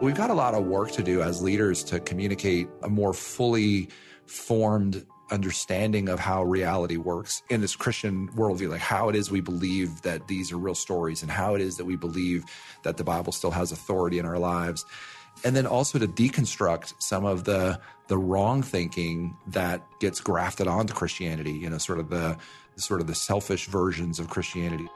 We've got a lot of work to do as leaders to communicate a more fully formed understanding of how reality works in this Christian worldview, like how it is we believe that these are real stories and how it is that we believe that the Bible still has authority in our lives. And then also to deconstruct some of the the wrong thinking that gets grafted onto Christianity, you know, sort of the sort of the selfish versions of Christianity.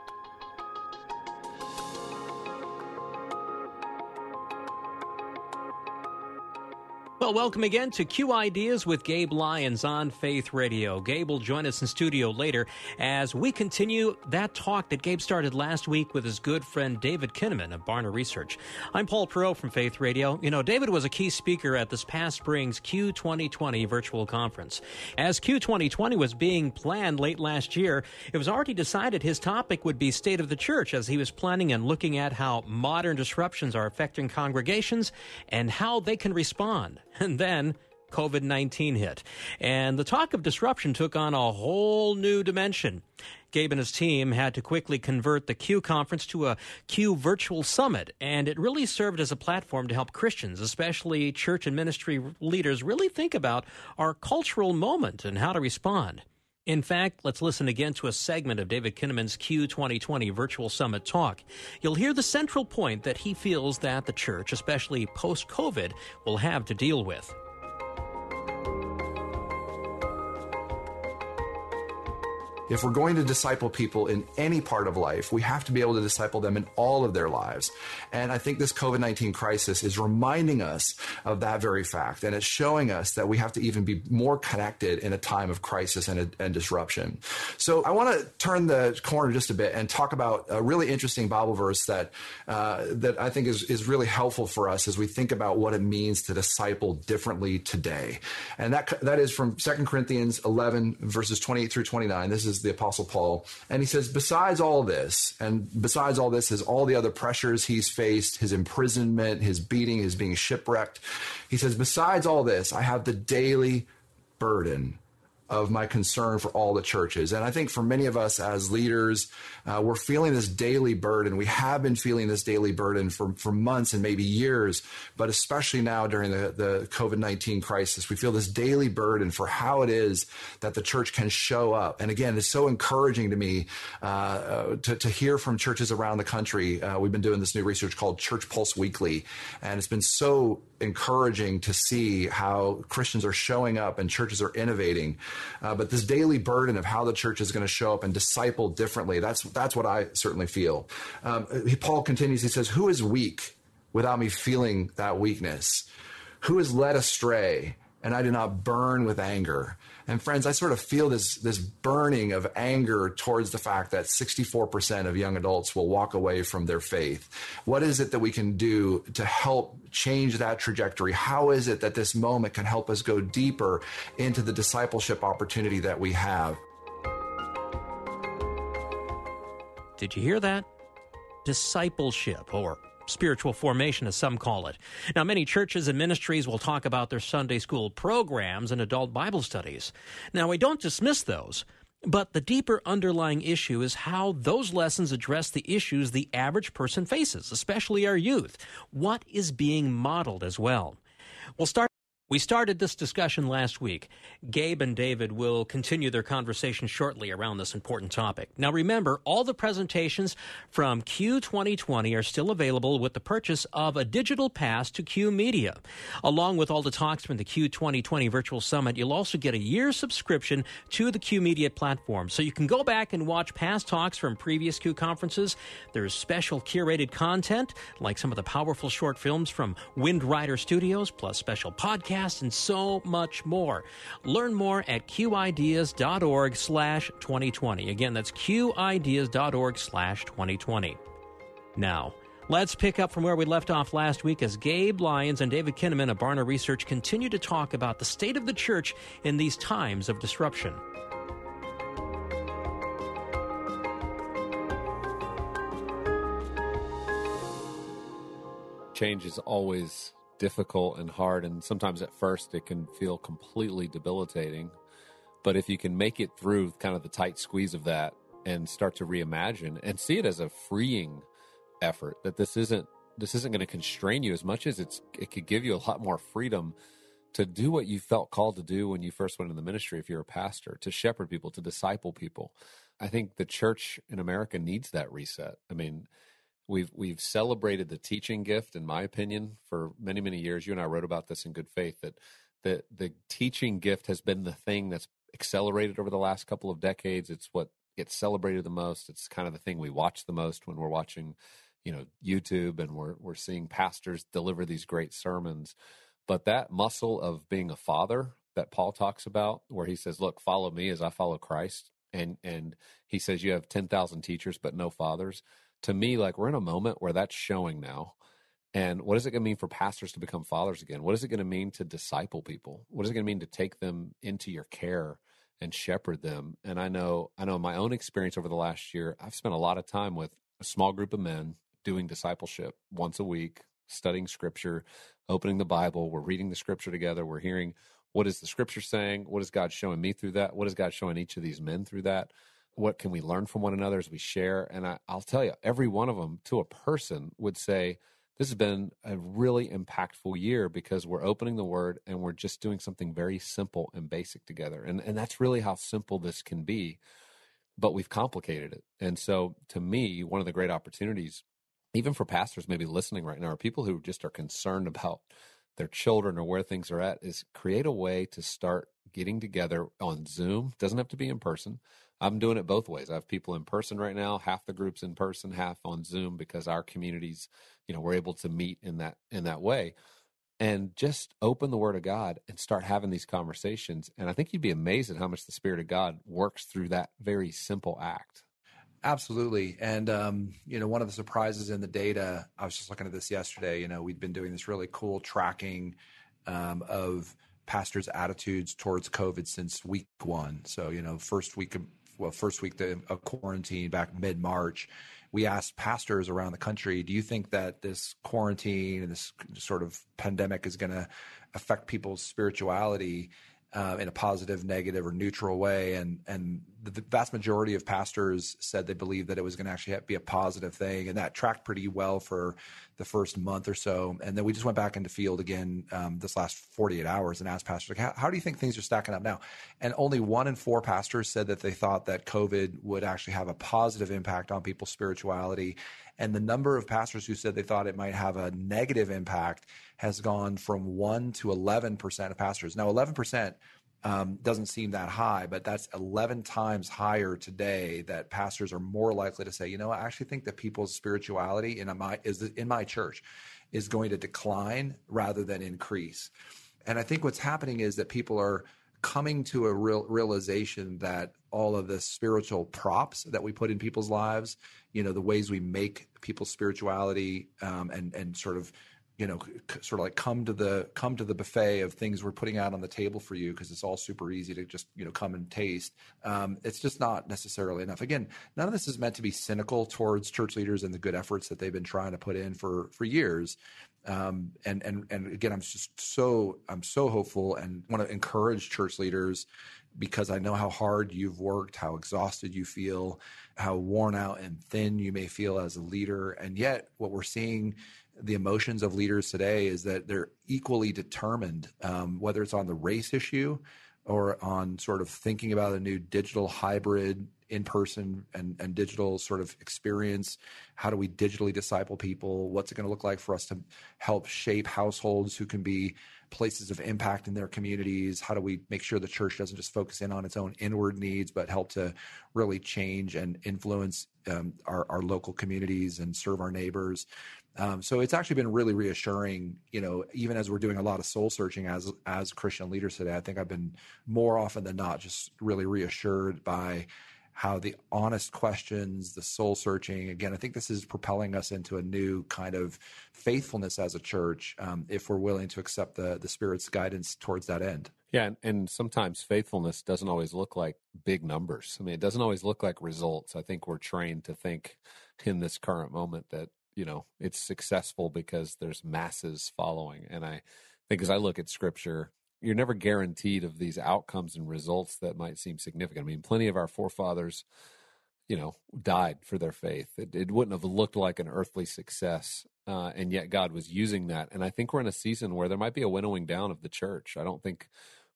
Well, welcome again to Q Ideas with Gabe Lyons on Faith Radio. Gabe will join us in studio later as we continue that talk that Gabe started last week with his good friend David Kinnaman of Barna Research. I'm Paul Perot from Faith Radio. You know, David was a key speaker at this past spring's Q 2020 virtual conference. As Q 2020 was being planned late last year, it was already decided his topic would be State of the Church as he was planning and looking at how modern disruptions are affecting congregations and how they can respond. And then COVID 19 hit. And the talk of disruption took on a whole new dimension. Gabe and his team had to quickly convert the Q conference to a Q virtual summit, and it really served as a platform to help Christians, especially church and ministry leaders, really think about our cultural moment and how to respond. In fact, let's listen again to a segment of David Kinnaman's Q 2020 Virtual Summit talk. You'll hear the central point that he feels that the church, especially post COVID, will have to deal with. If we're going to disciple people in any part of life, we have to be able to disciple them in all of their lives. And I think this COVID 19 crisis is reminding us of that very fact. And it's showing us that we have to even be more connected in a time of crisis and, and disruption. So I want to turn the corner just a bit and talk about a really interesting Bible verse that, uh, that I think is, is really helpful for us as we think about what it means to disciple differently today. And that, that is from 2 Corinthians 11, verses 28 through 29. This is the Apostle Paul. And he says, besides all this, and besides all this is all the other pressures he's faced, his imprisonment, his beating, his being shipwrecked. He says, besides all this, I have the daily burden of my concern for all the churches. And I think for many of us as leaders, uh, we're feeling this daily burden. We have been feeling this daily burden for, for months and maybe years, but especially now during the, the COVID 19 crisis, we feel this daily burden for how it is that the church can show up. And again, it's so encouraging to me uh, to, to hear from churches around the country. Uh, we've been doing this new research called Church Pulse Weekly, and it's been so encouraging to see how Christians are showing up and churches are innovating. Uh, but this daily burden of how the church is going to show up and disciple differently, that's, that's what I certainly feel. Um, he, Paul continues, he says, Who is weak without me feeling that weakness? Who is led astray and I do not burn with anger? And friends, I sort of feel this this burning of anger towards the fact that 64% of young adults will walk away from their faith. What is it that we can do to help change that trajectory? How is it that this moment can help us go deeper into the discipleship opportunity that we have? Did you hear that? Discipleship or spiritual formation, as some call it. Now, many churches and ministries will talk about their Sunday school programs and adult Bible studies. Now, we don't dismiss those, but the deeper underlying issue is how those lessons address the issues the average person faces, especially our youth. What is being modeled as well? We'll start. We started this discussion last week. Gabe and David will continue their conversation shortly around this important topic. Now, remember, all the presentations from Q 2020 are still available with the purchase of a digital pass to Q Media. Along with all the talks from the Q 2020 Virtual Summit, you'll also get a year subscription to the Q Media platform. So you can go back and watch past talks from previous Q conferences. There's special curated content, like some of the powerful short films from Wind Rider Studios, plus special podcasts podcasts, and so much more. Learn more at qideas.org slash 2020. Again, that's qideas.org slash 2020. Now, let's pick up from where we left off last week as Gabe Lyons and David Kinnaman of Barna Research continue to talk about the state of the church in these times of disruption. change is always difficult and hard and sometimes at first it can feel completely debilitating. But if you can make it through kind of the tight squeeze of that and start to reimagine and see it as a freeing effort that this isn't this isn't going to constrain you as much as it's it could give you a lot more freedom to do what you felt called to do when you first went in the ministry if you're a pastor to shepherd people to disciple people. I think the church in america needs that reset. I mean We've we've celebrated the teaching gift, in my opinion, for many many years. You and I wrote about this in good faith that the the teaching gift has been the thing that's accelerated over the last couple of decades. It's what gets celebrated the most. It's kind of the thing we watch the most when we're watching, you know, YouTube and we're we're seeing pastors deliver these great sermons. But that muscle of being a father that Paul talks about, where he says, "Look, follow me as I follow Christ," and and he says you have ten thousand teachers but no fathers to me, like we're in a moment where that's showing now. And what is it going to mean for pastors to become fathers again? What is it going to mean to disciple people? What is it going to mean to take them into your care and shepherd them? And I know, I know my own experience over the last year, I've spent a lot of time with a small group of men doing discipleship once a week, studying scripture, opening the Bible. We're reading the scripture together. We're hearing what is the scripture saying? What is God showing me through that? What is God showing each of these men through that? What can we learn from one another as we share. And I, i'll tell you every one of them to a person would say this has been a really impactful year because we're opening the word and we're just doing something very simple and basic together. And and that's really how simple this can be but we've complicated it. And so to me one of the great opportunities even for pastors maybe listening right now or people who just are concerned about their children or where things are at is create a way to start getting together on zoom. Doesn't have to be in person I'm doing it both ways. I have people in person right now, half the groups in person, half on Zoom because our communities, you know, we're able to meet in that in that way. And just open the word of God and start having these conversations. And I think you'd be amazed at how much the Spirit of God works through that very simple act. Absolutely. And, um, you know, one of the surprises in the data, I was just looking at this yesterday, you know, we'd been doing this really cool tracking um, of pastors' attitudes towards COVID since week one. So, you know, first week of well, first week of quarantine back mid March, we asked pastors around the country, do you think that this quarantine and this sort of pandemic is going to affect people's spirituality? Uh, in a positive, negative, or neutral way. And and the vast majority of pastors said they believed that it was going to actually be a positive thing, and that tracked pretty well for the first month or so. And then we just went back into field again um, this last 48 hours and asked pastors, like, how, how do you think things are stacking up now? And only one in four pastors said that they thought that COVID would actually have a positive impact on people's spirituality. And the number of pastors who said they thought it might have a negative impact has gone from 1 to 11% of pastors. Now, 11% um, doesn't seem that high, but that's 11 times higher today that pastors are more likely to say, you know, I actually think that people's spirituality in my, is in my church is going to decline rather than increase. And I think what's happening is that people are coming to a real realization that all of the spiritual props that we put in people's lives, you know, the ways we make people's spirituality um, and and sort of you know sort of like come to the come to the buffet of things we're putting out on the table for you because it's all super easy to just you know come and taste. Um, it's just not necessarily enough. Again none of this is meant to be cynical towards church leaders and the good efforts that they've been trying to put in for for years um, and and and again i'm just so i'm so hopeful and want to encourage church leaders because I know how hard you've worked, how exhausted you feel, how worn out and thin you may feel as a leader. And yet, what we're seeing the emotions of leaders today is that they're equally determined, um, whether it's on the race issue or on sort of thinking about a new digital hybrid in person and, and digital sort of experience. How do we digitally disciple people? What's it going to look like for us to help shape households who can be places of impact in their communities? How do we make sure the church doesn't just focus in on its own inward needs, but help to really change and influence um, our, our local communities and serve our neighbors? Um, so it's actually been really reassuring, you know, even as we're doing a lot of soul searching as as Christian leaders today. I think I've been more often than not just really reassured by how the honest questions, the soul searching, again, I think this is propelling us into a new kind of faithfulness as a church um, if we're willing to accept the, the Spirit's guidance towards that end. Yeah, and, and sometimes faithfulness doesn't always look like big numbers. I mean, it doesn't always look like results. I think we're trained to think in this current moment that, you know, it's successful because there's masses following. And I think as I look at scripture, you're never guaranteed of these outcomes and results that might seem significant. I mean, plenty of our forefathers, you know, died for their faith. It, it wouldn't have looked like an earthly success, uh, and yet God was using that. And I think we're in a season where there might be a winnowing down of the church. I don't think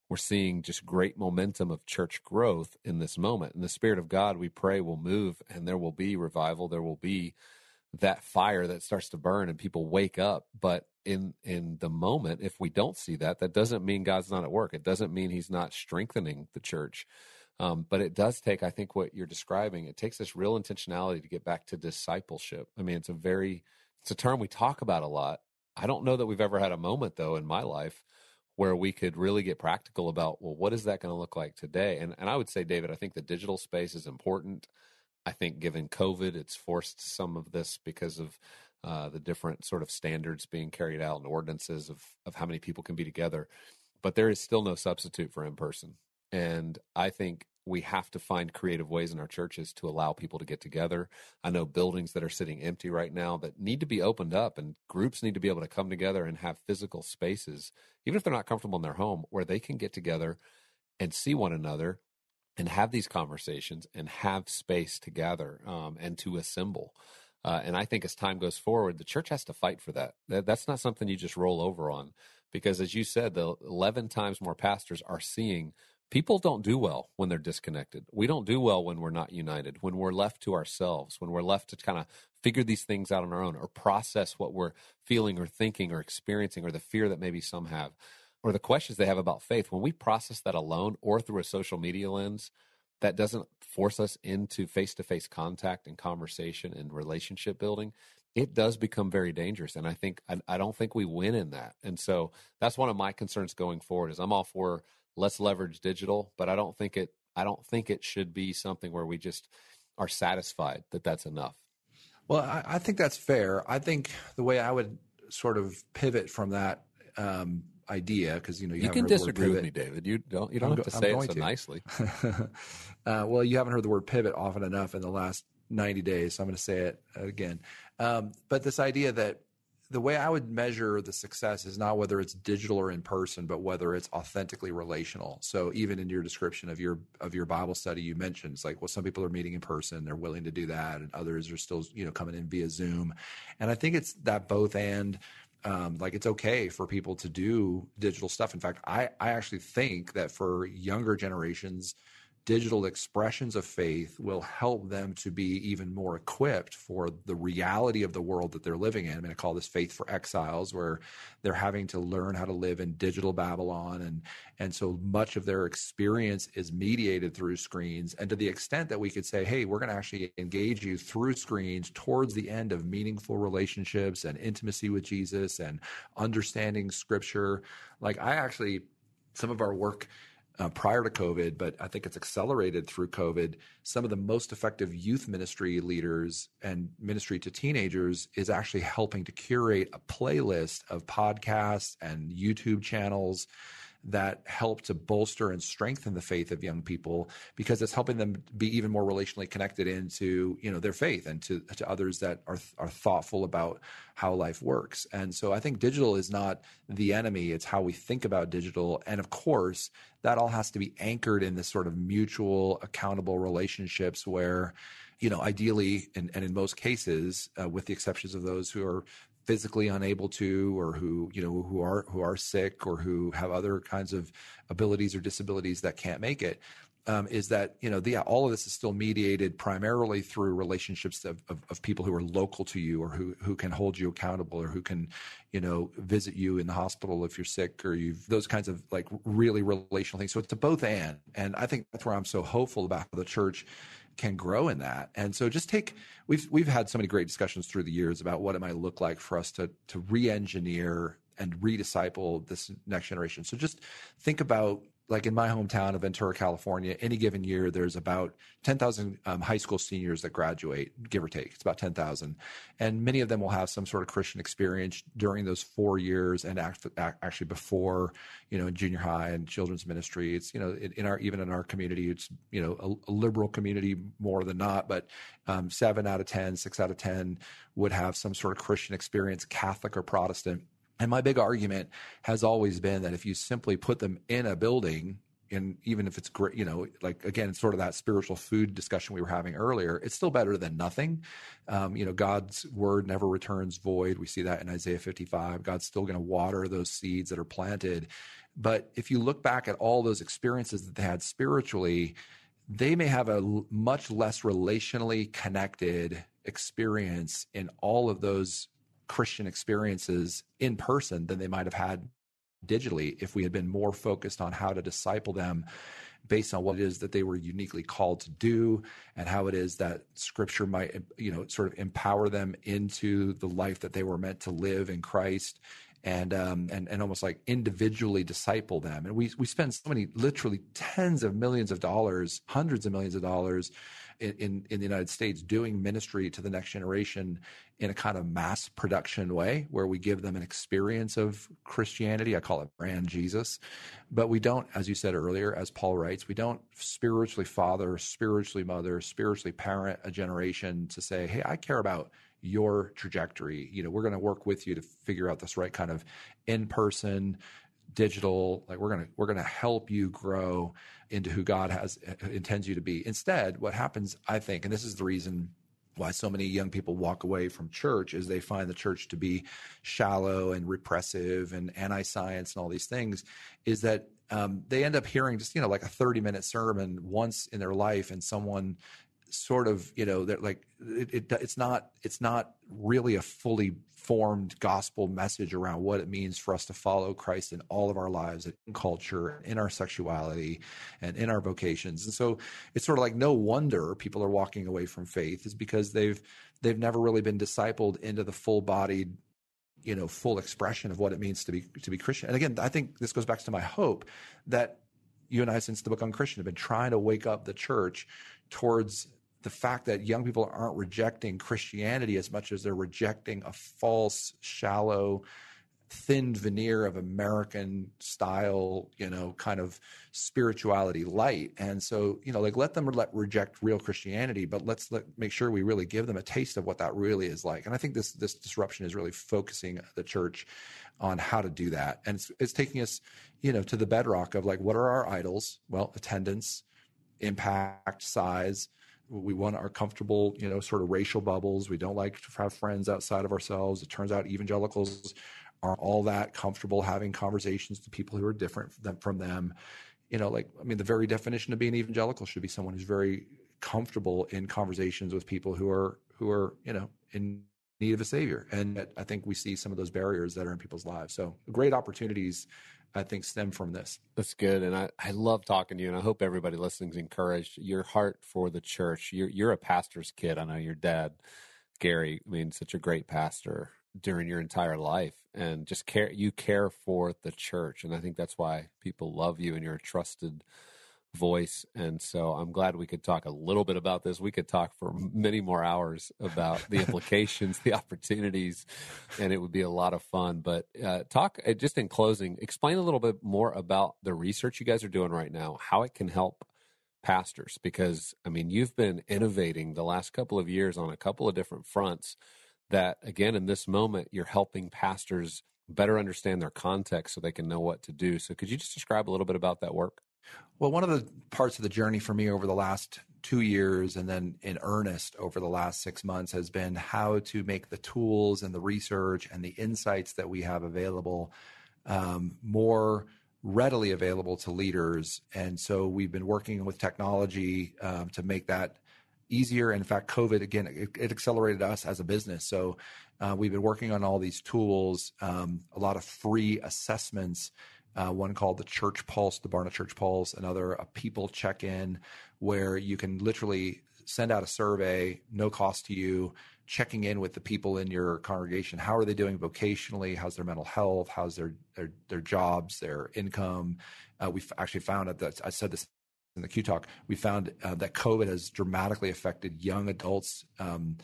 we're seeing just great momentum of church growth in this moment. And the Spirit of God, we pray, will move, and there will be revival. There will be that fire that starts to burn, and people wake up. But in in the moment if we don't see that that doesn't mean god's not at work. It doesn't mean he's not strengthening the church. Um, but it does take i think what you're describing it takes this real intentionality to get back to discipleship. I mean it's a very it's a term we talk about a lot. I don't know that we've ever had a moment though in my life where we could really get practical about well what is that going to look like today? And and i would say david i think the digital space is important i think given covid it's forced some of this because of uh, the different sort of standards being carried out and ordinances of of how many people can be together. But there is still no substitute for in person, and I think we have to find creative ways in our churches to allow people to get together. I know buildings that are sitting empty right now that need to be opened up, and groups need to be able to come together and have physical spaces, even if they're not comfortable in their home, where they can get together and see one another and have these conversations and have space to gather um, and to assemble. Uh, and I think as time goes forward, the church has to fight for that. that. That's not something you just roll over on. Because as you said, the 11 times more pastors are seeing people don't do well when they're disconnected. We don't do well when we're not united, when we're left to ourselves, when we're left to kind of figure these things out on our own or process what we're feeling or thinking or experiencing or the fear that maybe some have or the questions they have about faith. When we process that alone or through a social media lens, that doesn't force us into face to face contact and conversation and relationship building, it does become very dangerous. And I think, I, I, don't think we win in that. And so that's one of my concerns going forward is I'm all for let's leverage digital, but I don't think it, I don't think it should be something where we just are satisfied that that's enough. Well, I, I think that's fair. I think the way I would sort of pivot from that um, idea because you know you, you can disagree with me, David. You don't you don't have to say it so to. nicely. uh, well, you haven't heard the word pivot often enough in the last ninety days, so I'm going to say it again. Um, but this idea that the way I would measure the success is not whether it's digital or in person, but whether it's authentically relational. So even in your description of your of your Bible study, you mentioned it's like, well, some people are meeting in person, they're willing to do that, and others are still, you know, coming in via Zoom. And I think it's that both and um, like it's okay for people to do digital stuff. In fact, I, I actually think that for younger generations, digital expressions of faith will help them to be even more equipped for the reality of the world that they're living in. I'm going to call this faith for exiles, where they're having to learn how to live in digital Babylon. And, and so much of their experience is mediated through screens. And to the extent that we could say, hey, we're going to actually engage you through screens towards the end of meaningful relationships and intimacy with Jesus and understanding scripture. Like, I actually, some of our work uh, prior to COVID, but I think it's accelerated through COVID. Some of the most effective youth ministry leaders and ministry to teenagers is actually helping to curate a playlist of podcasts and YouTube channels that help to bolster and strengthen the faith of young people because it's helping them be even more relationally connected into you know their faith and to to others that are are thoughtful about how life works. And so I think digital is not the enemy; it's how we think about digital. And of course, that all has to be anchored in this sort of mutual, accountable relationships where you know, ideally, and, and in most cases, uh, with the exceptions of those who are physically unable to or who you know who are who are sick or who have other kinds of abilities or disabilities that can't make it um, is that you know the, all of this is still mediated primarily through relationships of, of, of, people who are local to you or who who can hold you accountable or who can you know visit you in the hospital if you're sick or you've those kinds of like really relational things. So it's a both and. And i think that's where i'm so hopeful about the church can grow in that. And so just take we've we've had so many great discussions through the years about what it might look like for us to to re-engineer and redisciple this next generation. So just think about like in my hometown of Ventura, California, any given year, there's about 10,000 um, high school seniors that graduate, give or take. It's about 10,000. And many of them will have some sort of Christian experience during those four years and act, actually before, you know, in junior high and children's ministry. It's, you know, in, our, even in our community, it's, you know, a, a liberal community more than not, but um, seven out of 10, six out of 10 would have some sort of Christian experience, Catholic or Protestant and my big argument has always been that if you simply put them in a building, and even if it's great, you know, like again, it's sort of that spiritual food discussion we were having earlier. It's still better than nothing. Um, you know, God's word never returns void. We see that in Isaiah 55. God's still going to water those seeds that are planted. But if you look back at all those experiences that they had spiritually, they may have a much less relationally connected experience in all of those Christian experiences in person than they might have had digitally if we had been more focused on how to disciple them based on what it is that they were uniquely called to do and how it is that scripture might you know sort of empower them into the life that they were meant to live in Christ and um, and and almost like individually disciple them. And we we spend so many literally tens of millions of dollars hundreds of millions of dollars in, in, the United States doing ministry to the next generation in a kind of mass production way where we give them an experience of Christianity. I call it brand Jesus. But we don't, as you said earlier, as Paul writes, we don't spiritually father, spiritually mother, spiritually parent a generation to say, hey, I care about your trajectory. You know, we're going to work with you to figure out this right kind of in person digital like we're going to we're going to help you grow into who God has intends you to be. Instead what happens i think and this is the reason why so many young people walk away from church is they find the church to be shallow and repressive and anti-science and all these things is that um, they end up hearing just you know like a 30 minute sermon once in their life and someone sort of you know that like it, it, it's not it's not really a fully formed gospel message around what it means for us to follow Christ in all of our lives in culture in our sexuality and in our vocations. And so it's sort of like no wonder people are walking away from faith is because they've they've never really been discipled into the full bodied you know full expression of what it means to be to be Christian. And again I think this goes back to my hope that you and I, since the book unChristian have been trying to wake up the church towards the fact that young people aren't rejecting Christianity as much as they're rejecting a false, shallow, thinned veneer of American style, you know, kind of spirituality light. And so, you know, like let them let reject real Christianity, but let's let make sure we really give them a taste of what that really is like. And I think this this disruption is really focusing the church on how to do that. And it's it's taking us, you know, to the bedrock of like what are our idols? Well, attendance, impact, size, we want our comfortable, you know, sort of racial bubbles. We don't like to have friends outside of ourselves. It turns out evangelicals aren't all that comfortable having conversations to people who are different from them. You know, like I mean, the very definition of being evangelical should be someone who's very comfortable in conversations with people who are who are you know in need of a savior. And I think we see some of those barriers that are in people's lives. So great opportunities I think stem from this. That's good. And I, I love talking to you and I hope everybody listening is encouraged. Your heart for the church. You're you're a pastor's kid. I know your dad, Gary, I mean, such a great pastor during your entire life and just care you care for the church. And I think that's why people love you and you're a trusted voice. And so I'm glad we could talk a little bit about this. We could talk for many more hours about the implications, the opportunities, and it would be a lot of fun. But uh, talk uh, just in closing, explain a little bit more about the research you guys are doing right now, how it can help pastors. Because, I mean, you've been innovating the last couple of years on a couple of different fronts that, again, in this moment, you're helping pastors better understand their context so they can know what to do. So could you just describe a little bit about that work? Well, one of the parts of the journey for me over the last two years and then in earnest over the last six months has been how to make the tools and the research and the insights that we have available um, more readily available to leaders. And so we've been working with technology um, to make that easier. In fact, COVID again, it, it accelerated us as a business. So uh, we've been working on all these tools, um, a lot of free assessments uh, one called the Church Pulse, the Barna Church Pulse, another a People Check In, where you can literally send out a survey, no cost to you, checking in with the people in your congregation. How are they doing vocationally? How's their mental health? How's their their, their jobs, their income? Uh, we actually found that I said this in the Q talk. We found uh, that COVID has dramatically affected young adults. Um,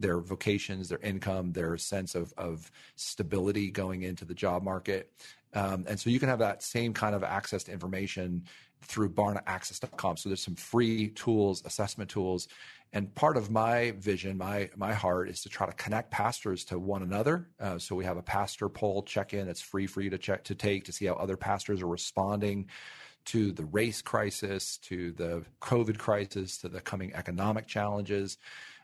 their vocations, their income, their sense of, of stability going into the job market. Um, and so you can have that same kind of access to information through barnaaccess.com. So there's some free tools, assessment tools. And part of my vision, my my heart, is to try to connect pastors to one another. Uh, so we have a pastor poll check-in that's free for you to check to take to see how other pastors are responding to the race crisis, to the COVID crisis, to the coming economic challenges.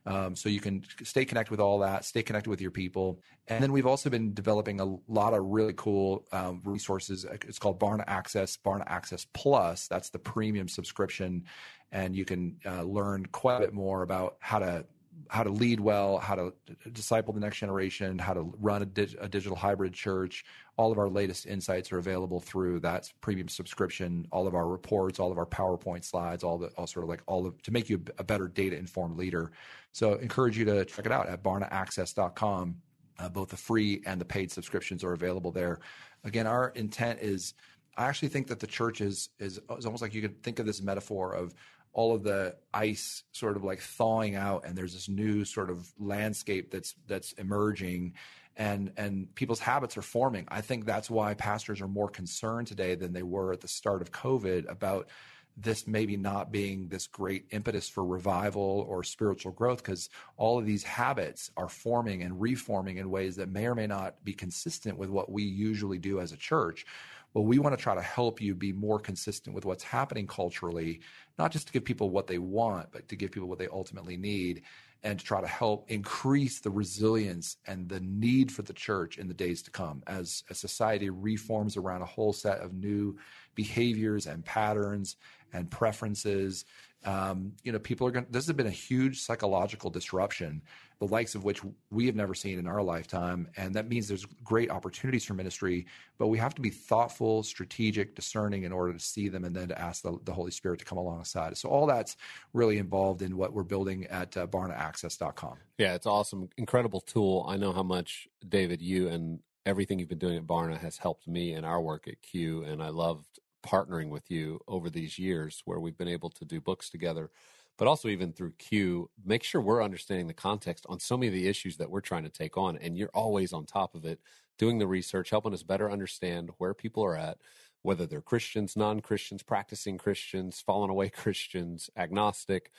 Um, so you can stay connected with all that, stay connected with your people. And then we've also been developing a lot of really cool um, resources. It's called Barna Access, Barna Access Plus. That's the premium subscription. And you can uh, learn quite a bit more about how to how to lead well, how to disciple the next generation, how to run a, dig- a, digital hybrid church. All of our latest insights are available through that premium subscription. All of our reports, all of our PowerPoint slides, all the all sort of like all of to make you a better data informed leader. So encourage you to check it out at barnaaccess.com. Uh, both the free and the paid subscriptions are available there. Again, our intent is I actually think that the church is is, is almost like you could think of this metaphor of all of the ice sort of like thawing out and there's this new sort of landscape that's that's emerging and and people's habits are forming. I think that's why pastors are more concerned today than they were at the start of covid about this maybe not being this great impetus for revival or spiritual growth because all of these habits are forming and reforming in ways that may or may not be consistent with what we usually do as a church. Well, we want to try to help you be more consistent with what's happening culturally, not just to give people what they want, but to give people what they ultimately need and to try to help increase the resilience and the need for the church in the days to come as a society reforms around a whole set of new behaviors and patterns and preferences. Um, you know, people are going. This has been a huge psychological disruption the likes of which we have never seen in our lifetime. And that means there's great opportunities for ministry, but we have to be thoughtful, strategic, discerning in order to see them and then to ask the, the Holy Spirit to come alongside. So all that's really involved in what we're building at uh, barnaaccess.com. Yeah, it's awesome. Incredible tool. I know how much, David, you and everything you've been doing at Barna has helped me in our work at Q. And I loved partnering with you over these years where we've been able to do books together but also even through Q, make sure we're understanding the context on so many of the issues that we're trying to take on. And you're always on top of it, doing the research, helping us better understand where people are at, whether they're Christians, non Christians, practicing Christians, fallen away Christians, agnostic.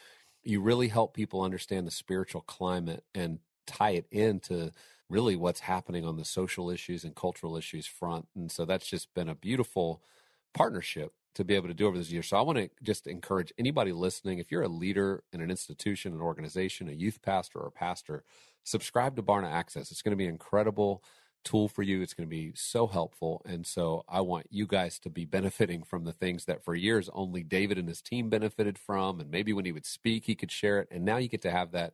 You really help people understand the spiritual climate and tie it into really what's happening on the social issues and cultural issues front. And so that's just been a beautiful partnership to be able to do over this year. So I want to just encourage anybody listening, if you're a leader in an institution, an organization, a youth pastor or a pastor, subscribe to Barna Access. It's going to be an incredible tool for you. It's going to be so helpful. And so I want you guys to be benefiting from the things that for years only David and his team benefited from. And maybe when he would speak, he could share it. And now you get to have that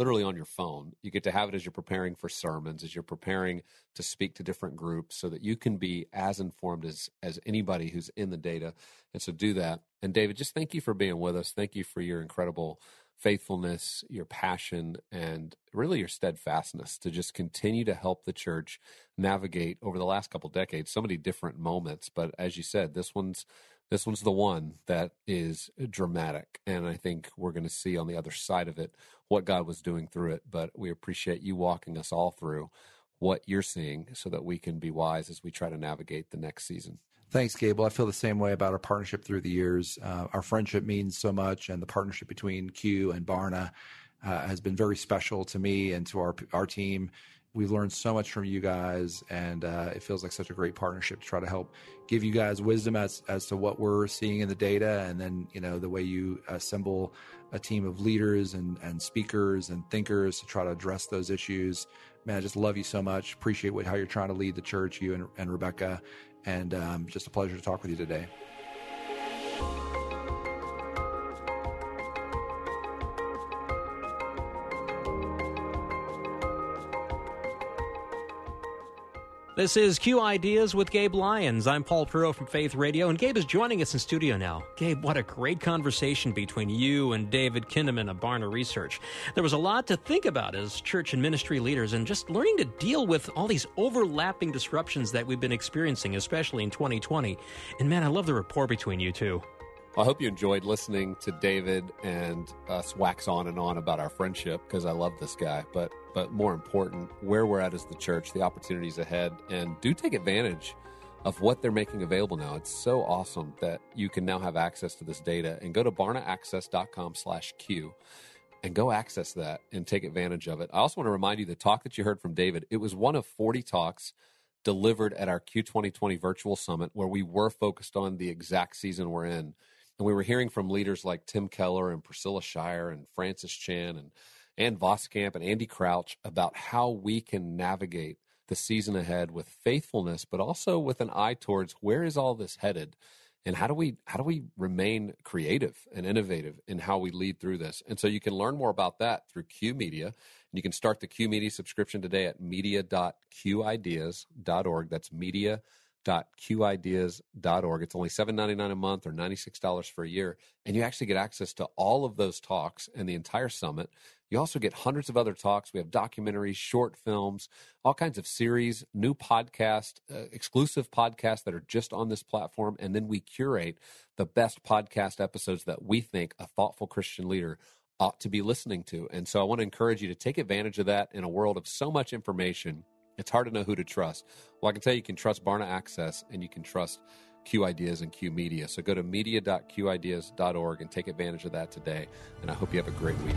literally on your phone. You get to have it as you're preparing for sermons, as you're preparing to speak to different groups so that you can be as informed as as anybody who's in the data. And so do that. And David, just thank you for being with us. Thank you for your incredible faithfulness, your passion, and really your steadfastness to just continue to help the church navigate over the last couple decades so many different moments. But as you said, this one's this one's the one that is dramatic. And I think we're going to see on the other side of it what God was doing through it. But we appreciate you walking us all through what you're seeing so that we can be wise as we try to navigate the next season. Thanks, Gabe. I feel the same way about our partnership through the years. Uh, our friendship means so much, and the partnership between Q and Barna uh, has been very special to me and to our our team. We've learned so much from you guys, and uh, it feels like such a great partnership to try to help give you guys wisdom as as to what we're seeing in the data, and then you know the way you assemble a team of leaders and and speakers and thinkers to try to address those issues. Man, I just love you so much. Appreciate what, how you're trying to lead the church, you and, and Rebecca, and um, just a pleasure to talk with you today. This is Q Ideas with Gabe Lyons. I'm Paul Perot from Faith Radio, and Gabe is joining us in studio now. Gabe, what a great conversation between you and David Kinnaman of Barna Research. There was a lot to think about as church and ministry leaders, and just learning to deal with all these overlapping disruptions that we've been experiencing, especially in 2020. And man, I love the rapport between you two. I hope you enjoyed listening to David and us wax on and on about our friendship because I love this guy. But but more important, where we're at as the church, the opportunities ahead, and do take advantage of what they're making available now. It's so awesome that you can now have access to this data and go to barnaaccess.com slash Q and go access that and take advantage of it. I also want to remind you the talk that you heard from David, it was one of 40 talks delivered at our Q 2020 virtual summit where we were focused on the exact season we're in and we were hearing from leaders like Tim Keller and Priscilla Shirer and Francis Chan and Ann Voskamp and Andy Crouch about how we can navigate the season ahead with faithfulness, but also with an eye towards where is all this headed and how do we how do we remain creative and innovative in how we lead through this? And so you can learn more about that through q media and you can start the q media subscription today at media.qideas.org that's media www.qideas.org. It's only $7.99 a month or $96 for a year. And you actually get access to all of those talks and the entire summit. You also get hundreds of other talks. We have documentaries, short films, all kinds of series, new podcast, uh, exclusive podcasts that are just on this platform. And then we curate the best podcast episodes that we think a thoughtful Christian leader ought to be listening to. And so I want to encourage you to take advantage of that in a world of so much information it's hard to know who to trust. Well, I can tell you, you can trust Barna Access and you can trust Q Ideas and Q Media. So go to media.qideas.org and take advantage of that today. And I hope you have a great week.